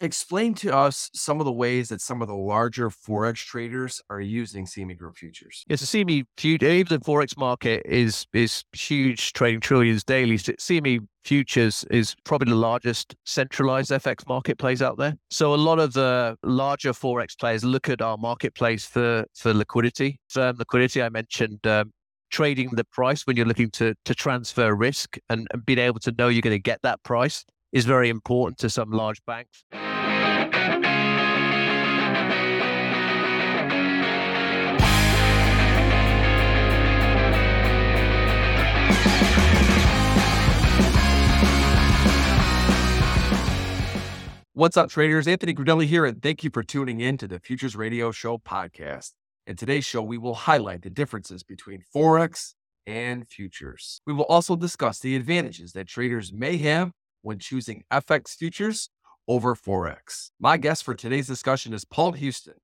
explain to us some of the ways that some of the larger forex traders are using CME Group futures. Yes, the CME even the forex market is is huge, trading trillions daily. CME futures is probably the largest centralized FX marketplace out there. So a lot of the larger forex players look at our marketplace for for liquidity, firm liquidity. I mentioned. Um, trading the price when you're looking to to transfer risk and, and being able to know you're going to get that price is very important to some large banks. What's up, traders? Anthony Crudele here, and thank you for tuning in to the Futures Radio Show podcast. In today's show, we will highlight the differences between Forex and futures. We will also discuss the advantages that traders may have when choosing FX futures over Forex. My guest for today's discussion is Paul Houston,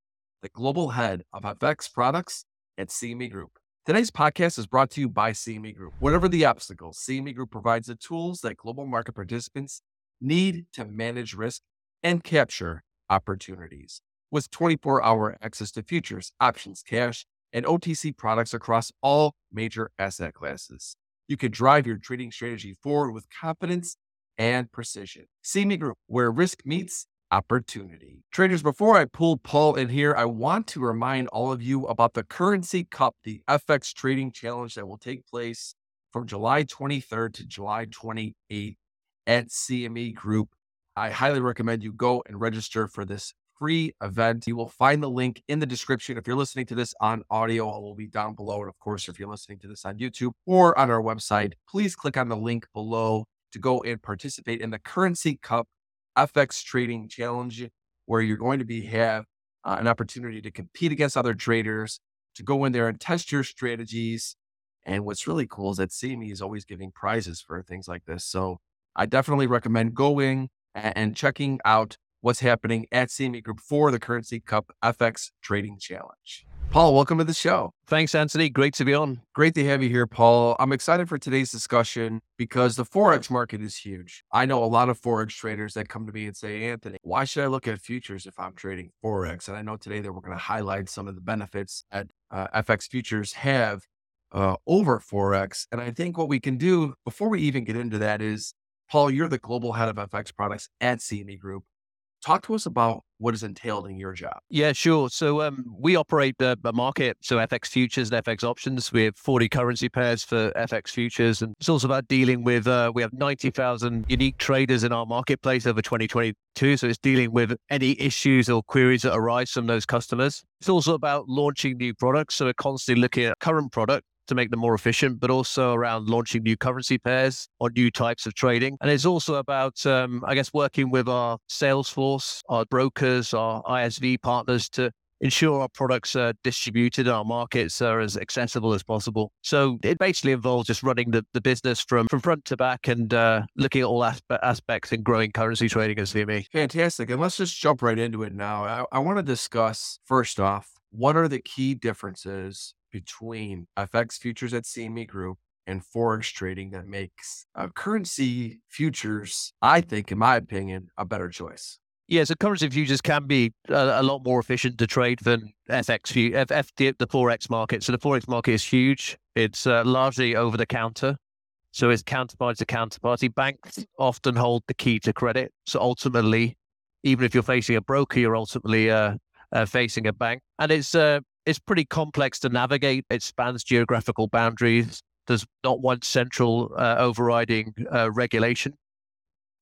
the global head of FX products at CME Group. Today's podcast is brought to you by CME Group. Whatever the obstacles, CME Group provides the tools that global market participants need to manage risk and capture opportunities. With 24 hour access to futures, options, cash, and OTC products across all major asset classes, you can drive your trading strategy forward with confidence and precision. CME Group, where risk meets opportunity. Traders, before I pull Paul in here, I want to remind all of you about the Currency Cup, the FX trading challenge that will take place from July 23rd to July 28th at CME Group I highly recommend you go and register for this free event. You will find the link in the description. If you're listening to this on audio, it will be down below. And of course, if you're listening to this on YouTube or on our website, please click on the link below to go and participate in the Currency Cup FX Trading Challenge, where you're going to be have uh, an opportunity to compete against other traders, to go in there and test your strategies. And what's really cool is that CME is always giving prizes for things like this. So I definitely recommend going and checking out what's happening at CME Group for the Currency Cup FX Trading Challenge. Paul, welcome to the show. Thanks, Anthony. Great to be on. Great to have you here, Paul. I'm excited for today's discussion because the Forex market is huge. I know a lot of Forex traders that come to me and say, Anthony, why should I look at futures if I'm trading Forex? And I know today that we're going to highlight some of the benefits that uh, FX futures have uh, over Forex. And I think what we can do before we even get into that is Paul, you're the global head of FX products at CME Group. Talk to us about what is entailed in your job. Yeah, sure. So um, we operate the, market, so FX futures and FX options. We have 40 currency pairs for FX futures, and it's also about dealing with. Uh, we have 90,000 unique traders in our marketplace over 2022. So it's dealing with any issues or queries that arise from those customers. It's also about launching new products. So we're constantly looking at current product to make them more efficient, but also around launching new currency pairs or new types of trading. And it's also about, um, I guess, working with our sales force, our brokers, our ISV partners to ensure our products are distributed, our markets are as accessible as possible. So it basically involves just running the, the business from, from front to back and uh, looking at all aspe- aspects in growing currency trading as CME. Fantastic. And let's just jump right into it now. I, I want to discuss, first off, what are the key differences between FX futures at CME Group and forex trading that makes uh, currency futures, I think, in my opinion, a better choice. Yeah, so currency futures can be a, a lot more efficient to trade than FX, F, F, the, the forex market. So the forex market is huge. It's uh, largely over the counter. So it's counterparty to counterparty. Banks often hold the key to credit. So ultimately, even if you're facing a broker, you're ultimately uh, uh, facing a bank. And it's uh, it's pretty complex to navigate. It spans geographical boundaries. There's not one central uh, overriding uh, regulation.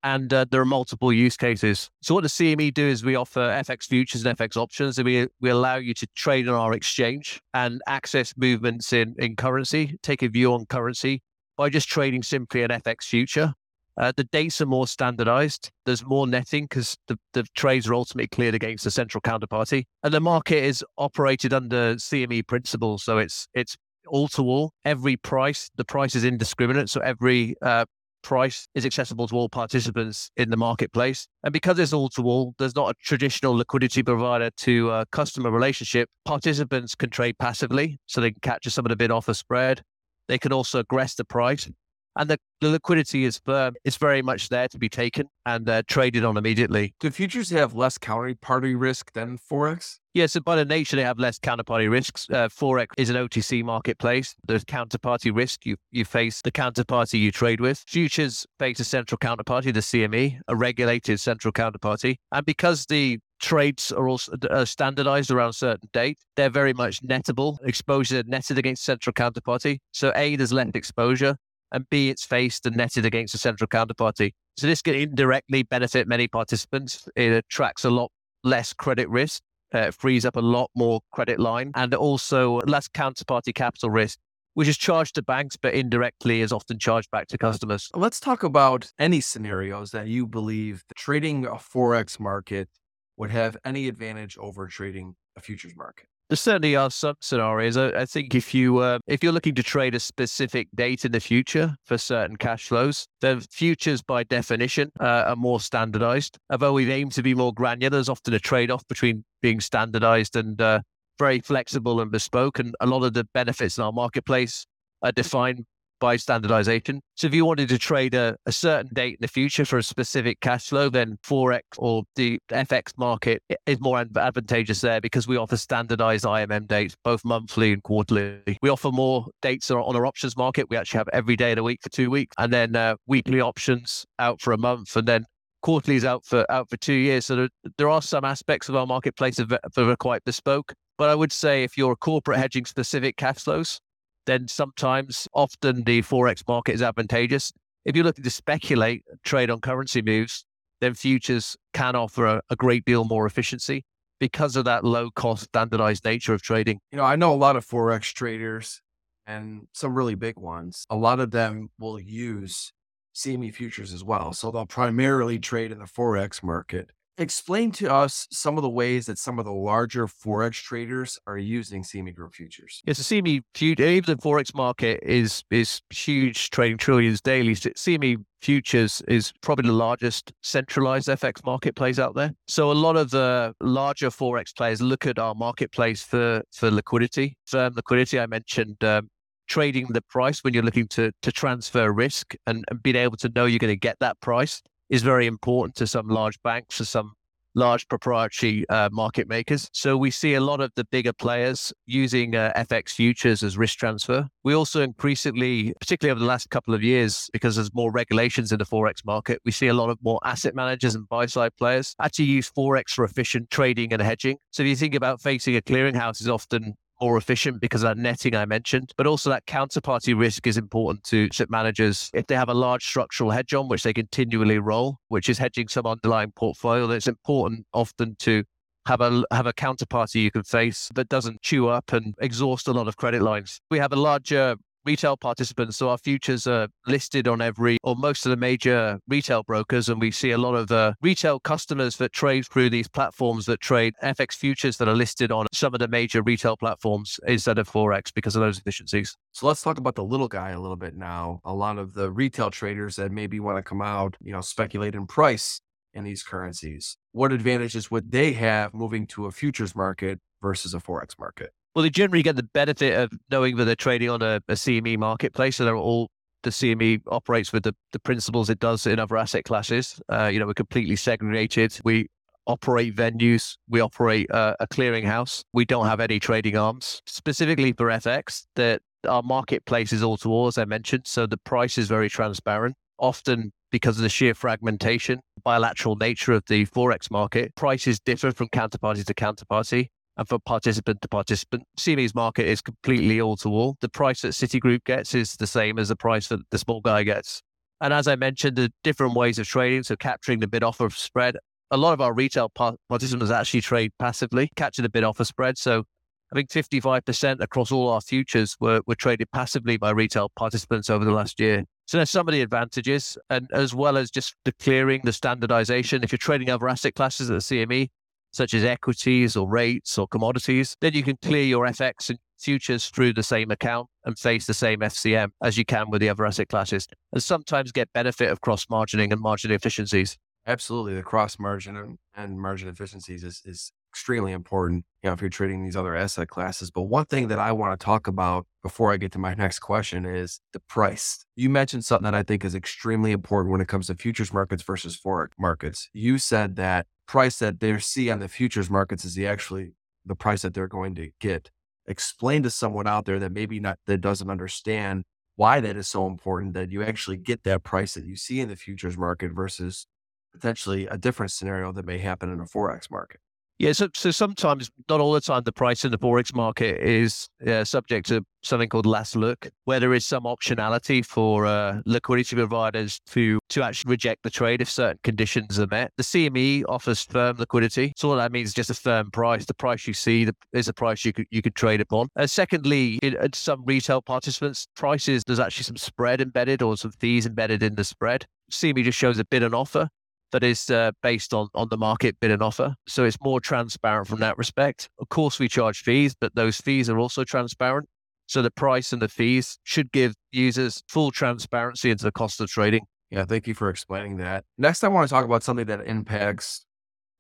And uh, there are multiple use cases. So, what the CME do is we offer FX futures and FX options, and we, we allow you to trade on our exchange and access movements in, in currency, take a view on currency by just trading simply an FX future. Uh, the dates are more standardized. There's more netting because the, the trades are ultimately cleared against the central counterparty. And the market is operated under CME principles. So it's it's all to all. Every price, the price is indiscriminate. So every uh, price is accessible to all participants in the marketplace. And because it's all to all, there's not a traditional liquidity provider to a customer relationship. Participants can trade passively, so they can capture some of the bid offer spread. They can also aggress the price and the, the liquidity is firm. It's very much there to be taken and uh, traded on immediately. Do futures have less counterparty risk than Forex? Yeah, so by the nature, they have less counterparty risks. Uh, Forex is an OTC marketplace. There's counterparty risk. You, you face the counterparty you trade with. Futures face a central counterparty, the CME, a regulated central counterparty. And because the trades are also uh, standardized around a certain date. They're very much nettable, exposure netted against central counterparty. So A, there's lent exposure and B, it's faced and netted against a central counterparty. So this can indirectly benefit many participants. It attracts a lot less credit risk, uh, frees up a lot more credit line, and also less counterparty capital risk, which is charged to banks, but indirectly is often charged back to customers. Let's talk about any scenarios that you believe trading a Forex market would have any advantage over trading a futures market. There certainly are some scenarios. I, I think if you uh, if you're looking to trade a specific date in the future for certain cash flows, then futures by definition uh, are more standardized. Although we aim to be more granular, there's often a trade off between being standardized and uh, very flexible and bespoke. And a lot of the benefits in our marketplace are defined by standardization. So if you wanted to trade a, a, certain date in the future for a specific cash flow, then Forex or the FX market is more advantageous there because we offer standardized IMM dates, both monthly and quarterly. We offer more dates on our options market. We actually have every day of the week for two weeks and then uh, weekly options out for a month and then quarterlies out for out for two years. So there, there are some aspects of our marketplace that are quite bespoke. But I would say if you're a corporate hedging specific cash flows, then sometimes, often the Forex market is advantageous. If you're looking to speculate, trade on currency moves, then futures can offer a, a great deal more efficiency because of that low cost, standardized nature of trading. You know, I know a lot of Forex traders and some really big ones. A lot of them will use CME futures as well. So they'll primarily trade in the Forex market. Explain to us some of the ways that some of the larger Forex traders are using CME Group futures. Yes, the CME futures, the Forex market is is huge, trading trillions daily. CME futures is probably the largest centralized FX marketplace out there. So a lot of the larger Forex players look at our marketplace for for liquidity, firm liquidity. I mentioned um, trading the price when you're looking to to transfer risk and, and being able to know you're going to get that price is very important to some large banks, to some large proprietary uh, market makers. So we see a lot of the bigger players using uh, FX futures as risk transfer. We also increasingly, particularly over the last couple of years, because there's more regulations in the Forex market, we see a lot of more asset managers and buy side players actually use Forex for efficient trading and hedging. So if you think about facing a clearinghouse is often more efficient because of that netting I mentioned, but also that counterparty risk is important to ship managers. If they have a large structural hedge on, which they continually roll, which is hedging some underlying portfolio, it's important often to have a have a counterparty you can face that doesn't chew up and exhaust a lot of credit lines. We have a larger retail participants. So our futures are listed on every or most of the major retail brokers, and we see a lot of uh, retail customers that trade through these platforms that trade FX futures that are listed on some of the major retail platforms instead of Forex because of those efficiencies. So let's talk about the little guy a little bit now. A lot of the retail traders that maybe want to come out, you know, speculate in price in these currencies. What advantages would they have moving to a futures market versus a Forex market? Well, they generally get the benefit of knowing that they're trading on a, a CME marketplace. So they're all the CME operates with the, the principles it does in other asset classes. Uh, you know, we're completely segregated. We operate venues. We operate uh, a clearinghouse. We don't have any trading arms. Specifically for FX, that our marketplace is all to all, as I mentioned. So the price is very transparent. Often because of the sheer fragmentation, bilateral nature of the Forex market, prices differ from counterparty to counterparty and for participant to participant. CME's market is completely all to all. The price that Citigroup gets is the same as the price that the small guy gets. And as I mentioned, the different ways of trading, so capturing the bid offer spread. A lot of our retail participants actually trade passively, capture the bid offer spread. So I think 55% across all our futures were, were traded passively by retail participants over the last year. So there's some of the advantages, and as well as just the clearing, the standardization. If you're trading other asset classes at the CME, such as equities or rates or commodities, then you can clear your FX and futures through the same account and face the same FCM as you can with the other asset classes, and sometimes get benefit of cross margining and margin efficiencies. Absolutely. The cross margin and margin efficiencies is, is extremely important, you know, if you're trading these other asset classes. But one thing that I want to talk about before I get to my next question is the price. You mentioned something that I think is extremely important when it comes to futures markets versus forex markets. You said that price that they see on the futures markets is the actually the price that they're going to get. Explain to someone out there that maybe not that doesn't understand why that is so important that you actually get that price that you see in the futures market versus potentially a different scenario that may happen in a forex market. Yeah, so, so sometimes, not all the time, the price in the forex market is uh, subject to something called last look, where there is some optionality for uh, liquidity providers to to actually reject the trade if certain conditions are met. The CME offers firm liquidity, so all that means is just a firm price. The price you see is a price you could you could trade upon. Uh, secondly, in, in some retail participants, prices there's actually some spread embedded or some fees embedded in the spread. CME just shows a bid and offer that is uh, based on on the market bid and offer. So it's more transparent from that respect. Of course, we charge fees, but those fees are also transparent. So the price and the fees should give users full transparency into the cost of trading. Yeah, thank you for explaining that. Next, I want to talk about something that impacts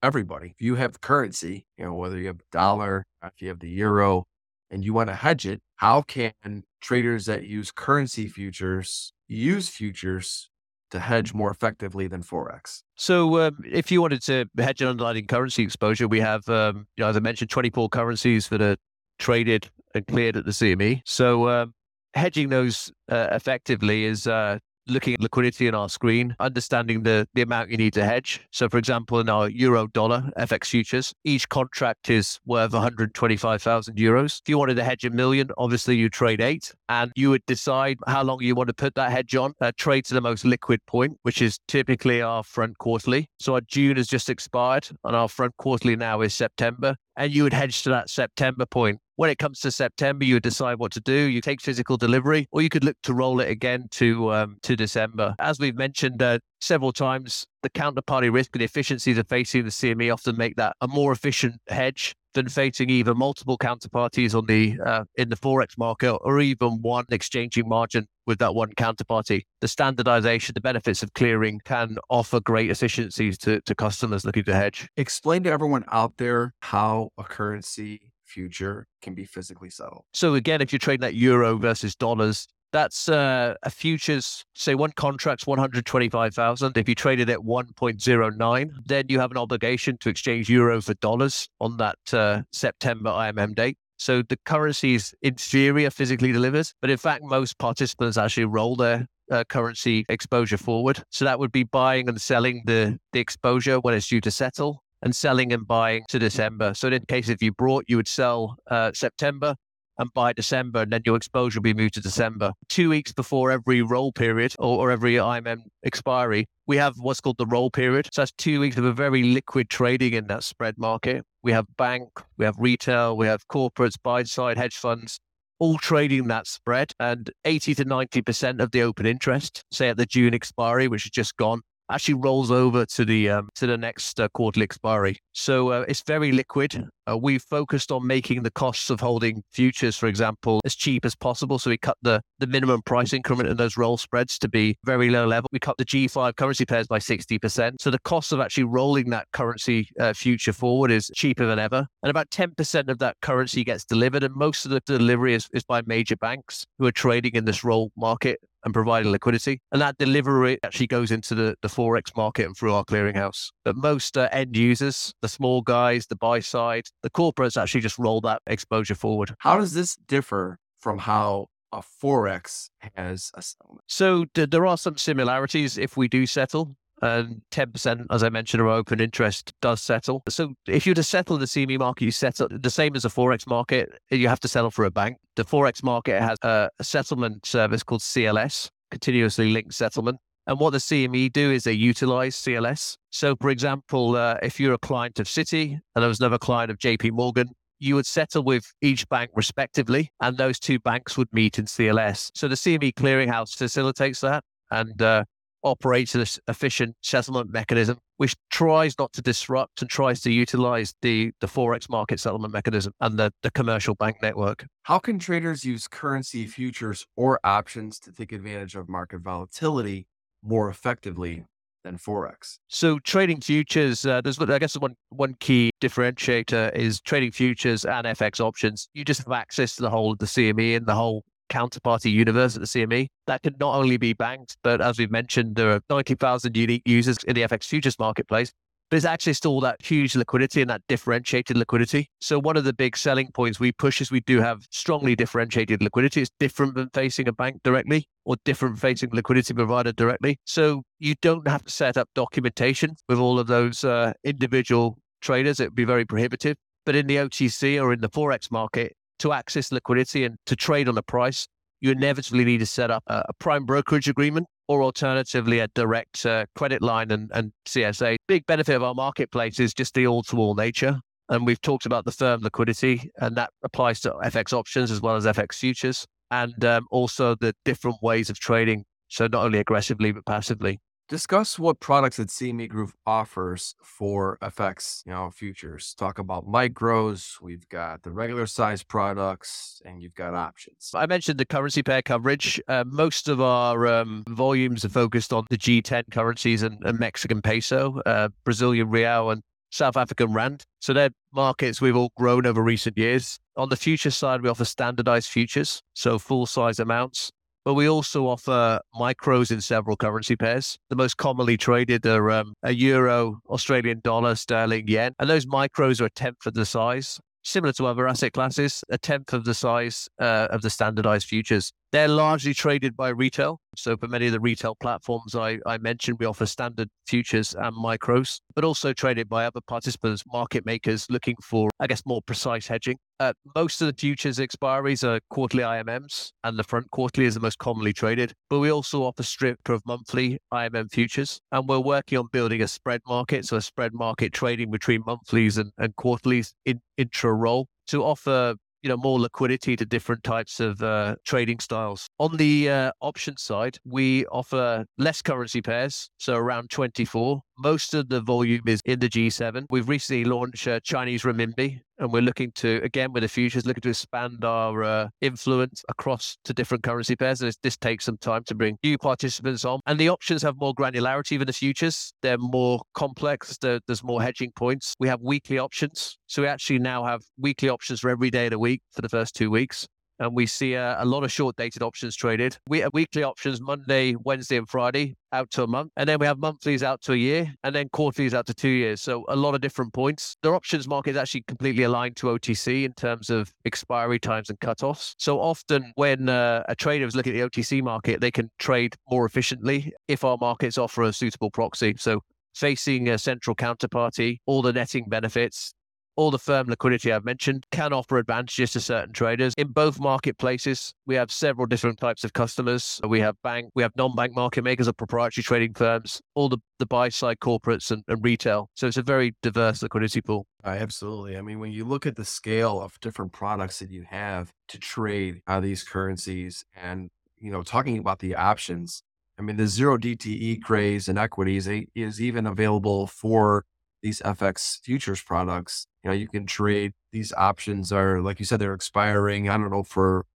everybody. If you have currency, you know, whether you have dollar, if you have the euro, and you want to hedge it, how can traders that use currency futures use futures to hedge more effectively than forex. So, um, if you wanted to hedge an underlying currency exposure, we have, um, you know, as I mentioned, 24 currencies that are traded and cleared at the CME. So, um, hedging those uh, effectively is uh, looking at liquidity in our screen, understanding the, the amount you need to hedge. So, for example, in our euro dollar FX futures, each contract is worth 125,000 euros. If you wanted to hedge a million, obviously you trade eight and you would decide how long you want to put that hedge on, uh, trade to the most liquid point, which is typically our front quarterly. So, our June has just expired and our front quarterly now is September. And you would hedge to that September point when it comes to September, you decide what to do. You take physical delivery, or you could look to roll it again to um, to December. As we've mentioned uh, several times, the counterparty risk and efficiencies of facing the CME often make that a more efficient hedge than facing either multiple counterparties on the uh, in the forex market or even one exchanging margin with that one counterparty. The standardization, the benefits of clearing can offer great efficiencies to, to customers looking to hedge. Explain to everyone out there how a currency future can be physically settled. So again, if you're trading that euro versus dollars, that's uh, a futures. Say one contract's one hundred twenty-five thousand. If you traded at one point zero nine, then you have an obligation to exchange euro for dollars on that uh, September IMM date. So the currency is in theory physically delivered, but in fact, most participants actually roll their uh, currency exposure forward. So that would be buying and selling the the exposure when it's due to settle, and selling and buying to December. So in case if you brought, you would sell uh, September and buy December, and then your exposure will be moved to December. Two weeks before every roll period or, or every IMM expiry, we have what's called the roll period. So that's two weeks of a very liquid trading in that spread market. We have bank, we have retail, we have corporates, buy side, hedge funds, all trading that spread. And 80 to 90% of the open interest, say at the June expiry, which has just gone, actually rolls over to the um, to the next uh, quarterly expiry. So uh, it's very liquid. Uh, we've focused on making the costs of holding futures, for example, as cheap as possible. So we cut the, the minimum price increment in those roll spreads to be very low level. We cut the G5 currency pairs by 60%. So the cost of actually rolling that currency uh, future forward is cheaper than ever. And about 10% of that currency gets delivered. And most of the delivery is, is by major banks who are trading in this roll market and providing liquidity. And that delivery actually goes into the, the Forex market and through our clearinghouse. But most uh, end users, the small guys, the buy side, the corporates actually just roll that exposure forward. How does this differ from how a Forex has a settlement? So d- there are some similarities if we do settle. And 10%, as I mentioned, of open interest does settle. So if you're to settle the CME market, you settle the same as a Forex market, you have to settle for a bank. The Forex market has a, settlement service called CLS, continuously linked settlement. And what the CME do is they utilize CLS. So, for example, uh, if you're a client of Citi and there was another client of JP Morgan, you would settle with each bank respectively, and those two banks would meet in CLS. So the CME clearinghouse facilitates that. And uh, operates an efficient settlement mechanism, which tries not to disrupt and tries to utilize the, the Forex market settlement mechanism and the, the commercial bank network. How can traders use currency futures or options to take advantage of market volatility more effectively than Forex? So trading futures, uh, there's I guess one one key differentiator is trading futures and FX options. You just have access to the whole of the CME and the whole counterparty universe at the CME. That can not only be banks, but as we've mentioned, there are 90,000 unique users in the FX futures marketplace. But it's actually still that huge liquidity and that differentiated liquidity. So one of the big selling points we push is we do have strongly differentiated liquidity. It's different than facing a bank directly or different facing liquidity provider directly. So you don't have to set up documentation with all of those uh, individual traders. It would be very prohibitive. But in the OTC or in the Forex market, to access liquidity and to trade on a price, you inevitably need to set up a, a prime brokerage agreement or alternatively a direct uh, credit line and, and CSA. Big benefit of our marketplace is just the all to all nature. And we've talked about the firm liquidity, and that applies to FX options as well as FX futures, and um, also the different ways of trading. So, not only aggressively, but passively discuss what products that CME Group offers for FX, you know, futures. Talk about micros. We've got the regular size products, and you've got options. I mentioned the currency pair coverage. Uh, most of our um, volumes are focused on the G10 currencies and, and Mexican peso, uh, Brazilian real, and South African rand. So they're markets we've all grown over recent years. On the future side, we offer standardized futures, so full size amounts but we also offer micros in several currency pairs. The most commonly traded are um, a euro, Australian dollar, sterling, yen, and those micros are a tenth of the size. Similar to other asset classes, a tenth of the size uh, of the standardized futures. They're largely traded by retail. So for many of the retail platforms I, I mentioned, we offer standard futures and micros, but also traded by other participants, market makers looking for, I guess, more precise hedging. Uh, most of the futures expiries are quarterly IMMs, and the front quarterly is the most commonly traded. But we also offer strip of monthly IMM futures, and we're working on building a spread market, so a spread market trading between monthlies and, and quarterlies in intra roll to offer you know more liquidity to different types of uh, trading styles. On the uh, option side, we offer less currency pairs, so around 24. Most of the volume is in the G7. We've recently launched uh, Chinese renminbi, and we're looking to again with the futures looking to expand our uh, influence across to different currency pairs and this takes some time to bring new participants on. And the options have more granularity than the futures. They're more complex there's more hedging points. We have weekly options. So we actually now have weekly options for every day of the week for the first two weeks and we see a, lot of short dated options traded. We have weekly options Monday, Wednesday, and Friday out to a month. And then we have monthlies out to a year and then quarterlies out to two years. So a lot of different points. The options market is actually completely aligned to OTC in terms of expiry times and cutoffs. So often when uh, a trader is looking at the OTC market, they can trade more efficiently if our markets offer a suitable proxy. So facing a central counterparty, all the netting benefits, all the firm liquidity I've mentioned can offer advantages to certain traders. In both marketplaces, we have several different types of customers. We have bank, we have non-bank market makers or proprietary trading firms, all the, the buy side corporates and, and retail. So it's a very diverse liquidity pool. Uh, absolutely. I mean, when you look at the scale of different products that you have to trade uh, these currencies and, you know, talking about the options, I mean, the zero DTE craze and equities is even available for these FX futures products. You know, you can trade these options are, like you said, they're expiring. I don't know for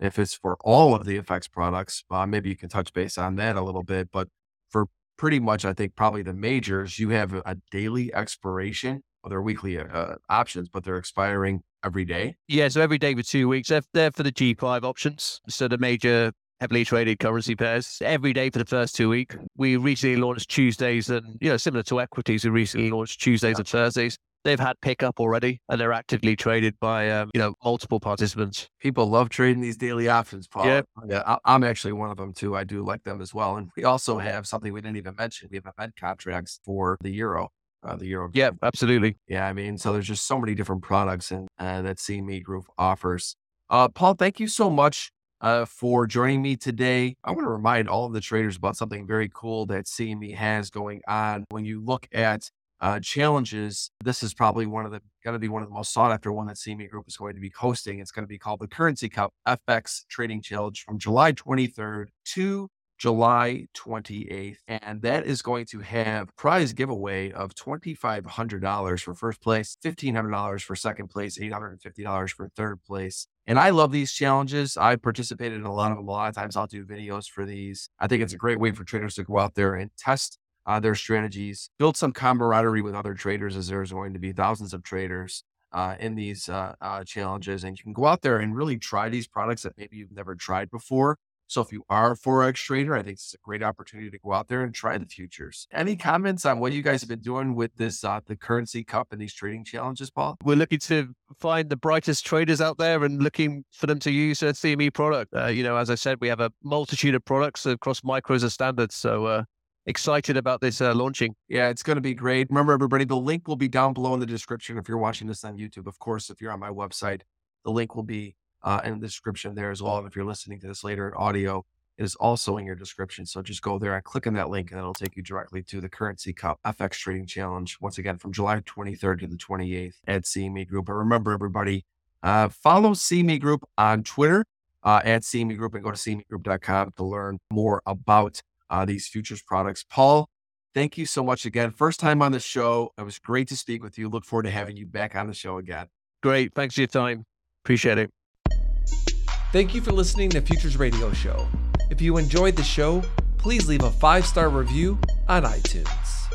if it's for all of the FX products. Uh, maybe you can touch base on that a little bit. But for pretty much, I think probably the majors, you have a daily expiration. Well, they're weekly uh, options, but they're expiring every day. Yeah, so every day for two weeks. They're, they're for the G5 options. So the major heavily traded currency pairs every day for the first two weeks. We recently launched Tuesdays and, you know, similar to equities, we recently launched Tuesdays and Thursdays. They've had pickup already and they're actively traded by, um, you know, multiple participants. People love trading these daily options, Paul. Yeah. yeah. I'm actually one of them too. I do like them as well. And we also have something we didn't even mention. We have event contracts for the euro. Uh, the euro. Yeah, absolutely. Yeah, I mean, so there's just so many different products and uh, that CME Group offers. Uh, Paul, thank you so much uh, for joining me today. I want to remind all of the traders about something very cool that CME has going on. When you look at uh, challenges, this is probably one of the going to be one of the most sought after one that CME Group is going to be hosting. It's going to be called the Currency Cup FX Trading Challenge from July 23rd to July 28th. And that is going to have prize giveaway of $2,500 for first place, $1,500 for second place, $850 for third place. And I love these challenges. I participated in a lot of them. A lot of times I'll do videos for these. I think it's a great way for traders to go out there and test uh, their strategies, build some camaraderie with other traders, as there's going to be thousands of traders uh, in these uh, uh, challenges. And you can go out there and really try these products that maybe you've never tried before. So if you are a Forex trader, I think it's a great opportunity to go out there and try the futures. Any comments on what you guys have been doing with this, uh, the currency cup and these trading challenges, Paul? We're looking to find the brightest traders out there and looking for them to use a CME product. Uh, you know, as I said, we have a multitude of products across micros and standards. So uh, excited about this uh, launching. Yeah, it's going to be great. Remember, everybody, the link will be down below in the description if you're watching this on YouTube. Of course, if you're on my website, the link will be uh, in the description there as well. And if you're listening to this later in audio, it is also in your description. So just go there and click on that link, and it'll take you directly to the Currency Cup FX Trading Challenge. Once again, from July 23rd to the 28th at CME Group. But remember, everybody, uh, follow CME Group on Twitter uh, at CME Group and go to CMEGroup.com to learn more about uh, these futures products. Paul, thank you so much again. First time on the show. It was great to speak with you. Look forward to having you back on the show again. Great. Thanks for your time. Appreciate it. Thank you for listening to Futures Radio Show. If you enjoyed the show, please leave a five star review on iTunes.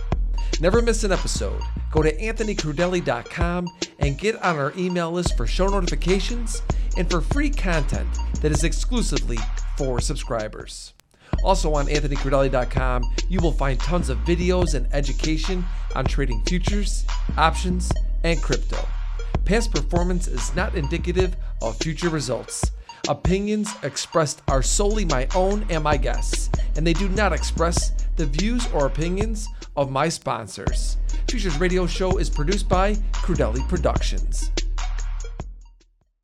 Never miss an episode. Go to anthonycrudele.com and get on our email list for show notifications and for free content that is exclusively for subscribers. Also on anthonycrudele.com, you will find tons of videos and education on trading futures, options, and crypto. Past performance is not indicative of future results. Opinions expressed are solely my own and my guests, and they do not express the views or opinions of my sponsors. Futures Radio Show is produced by Crudele Productions.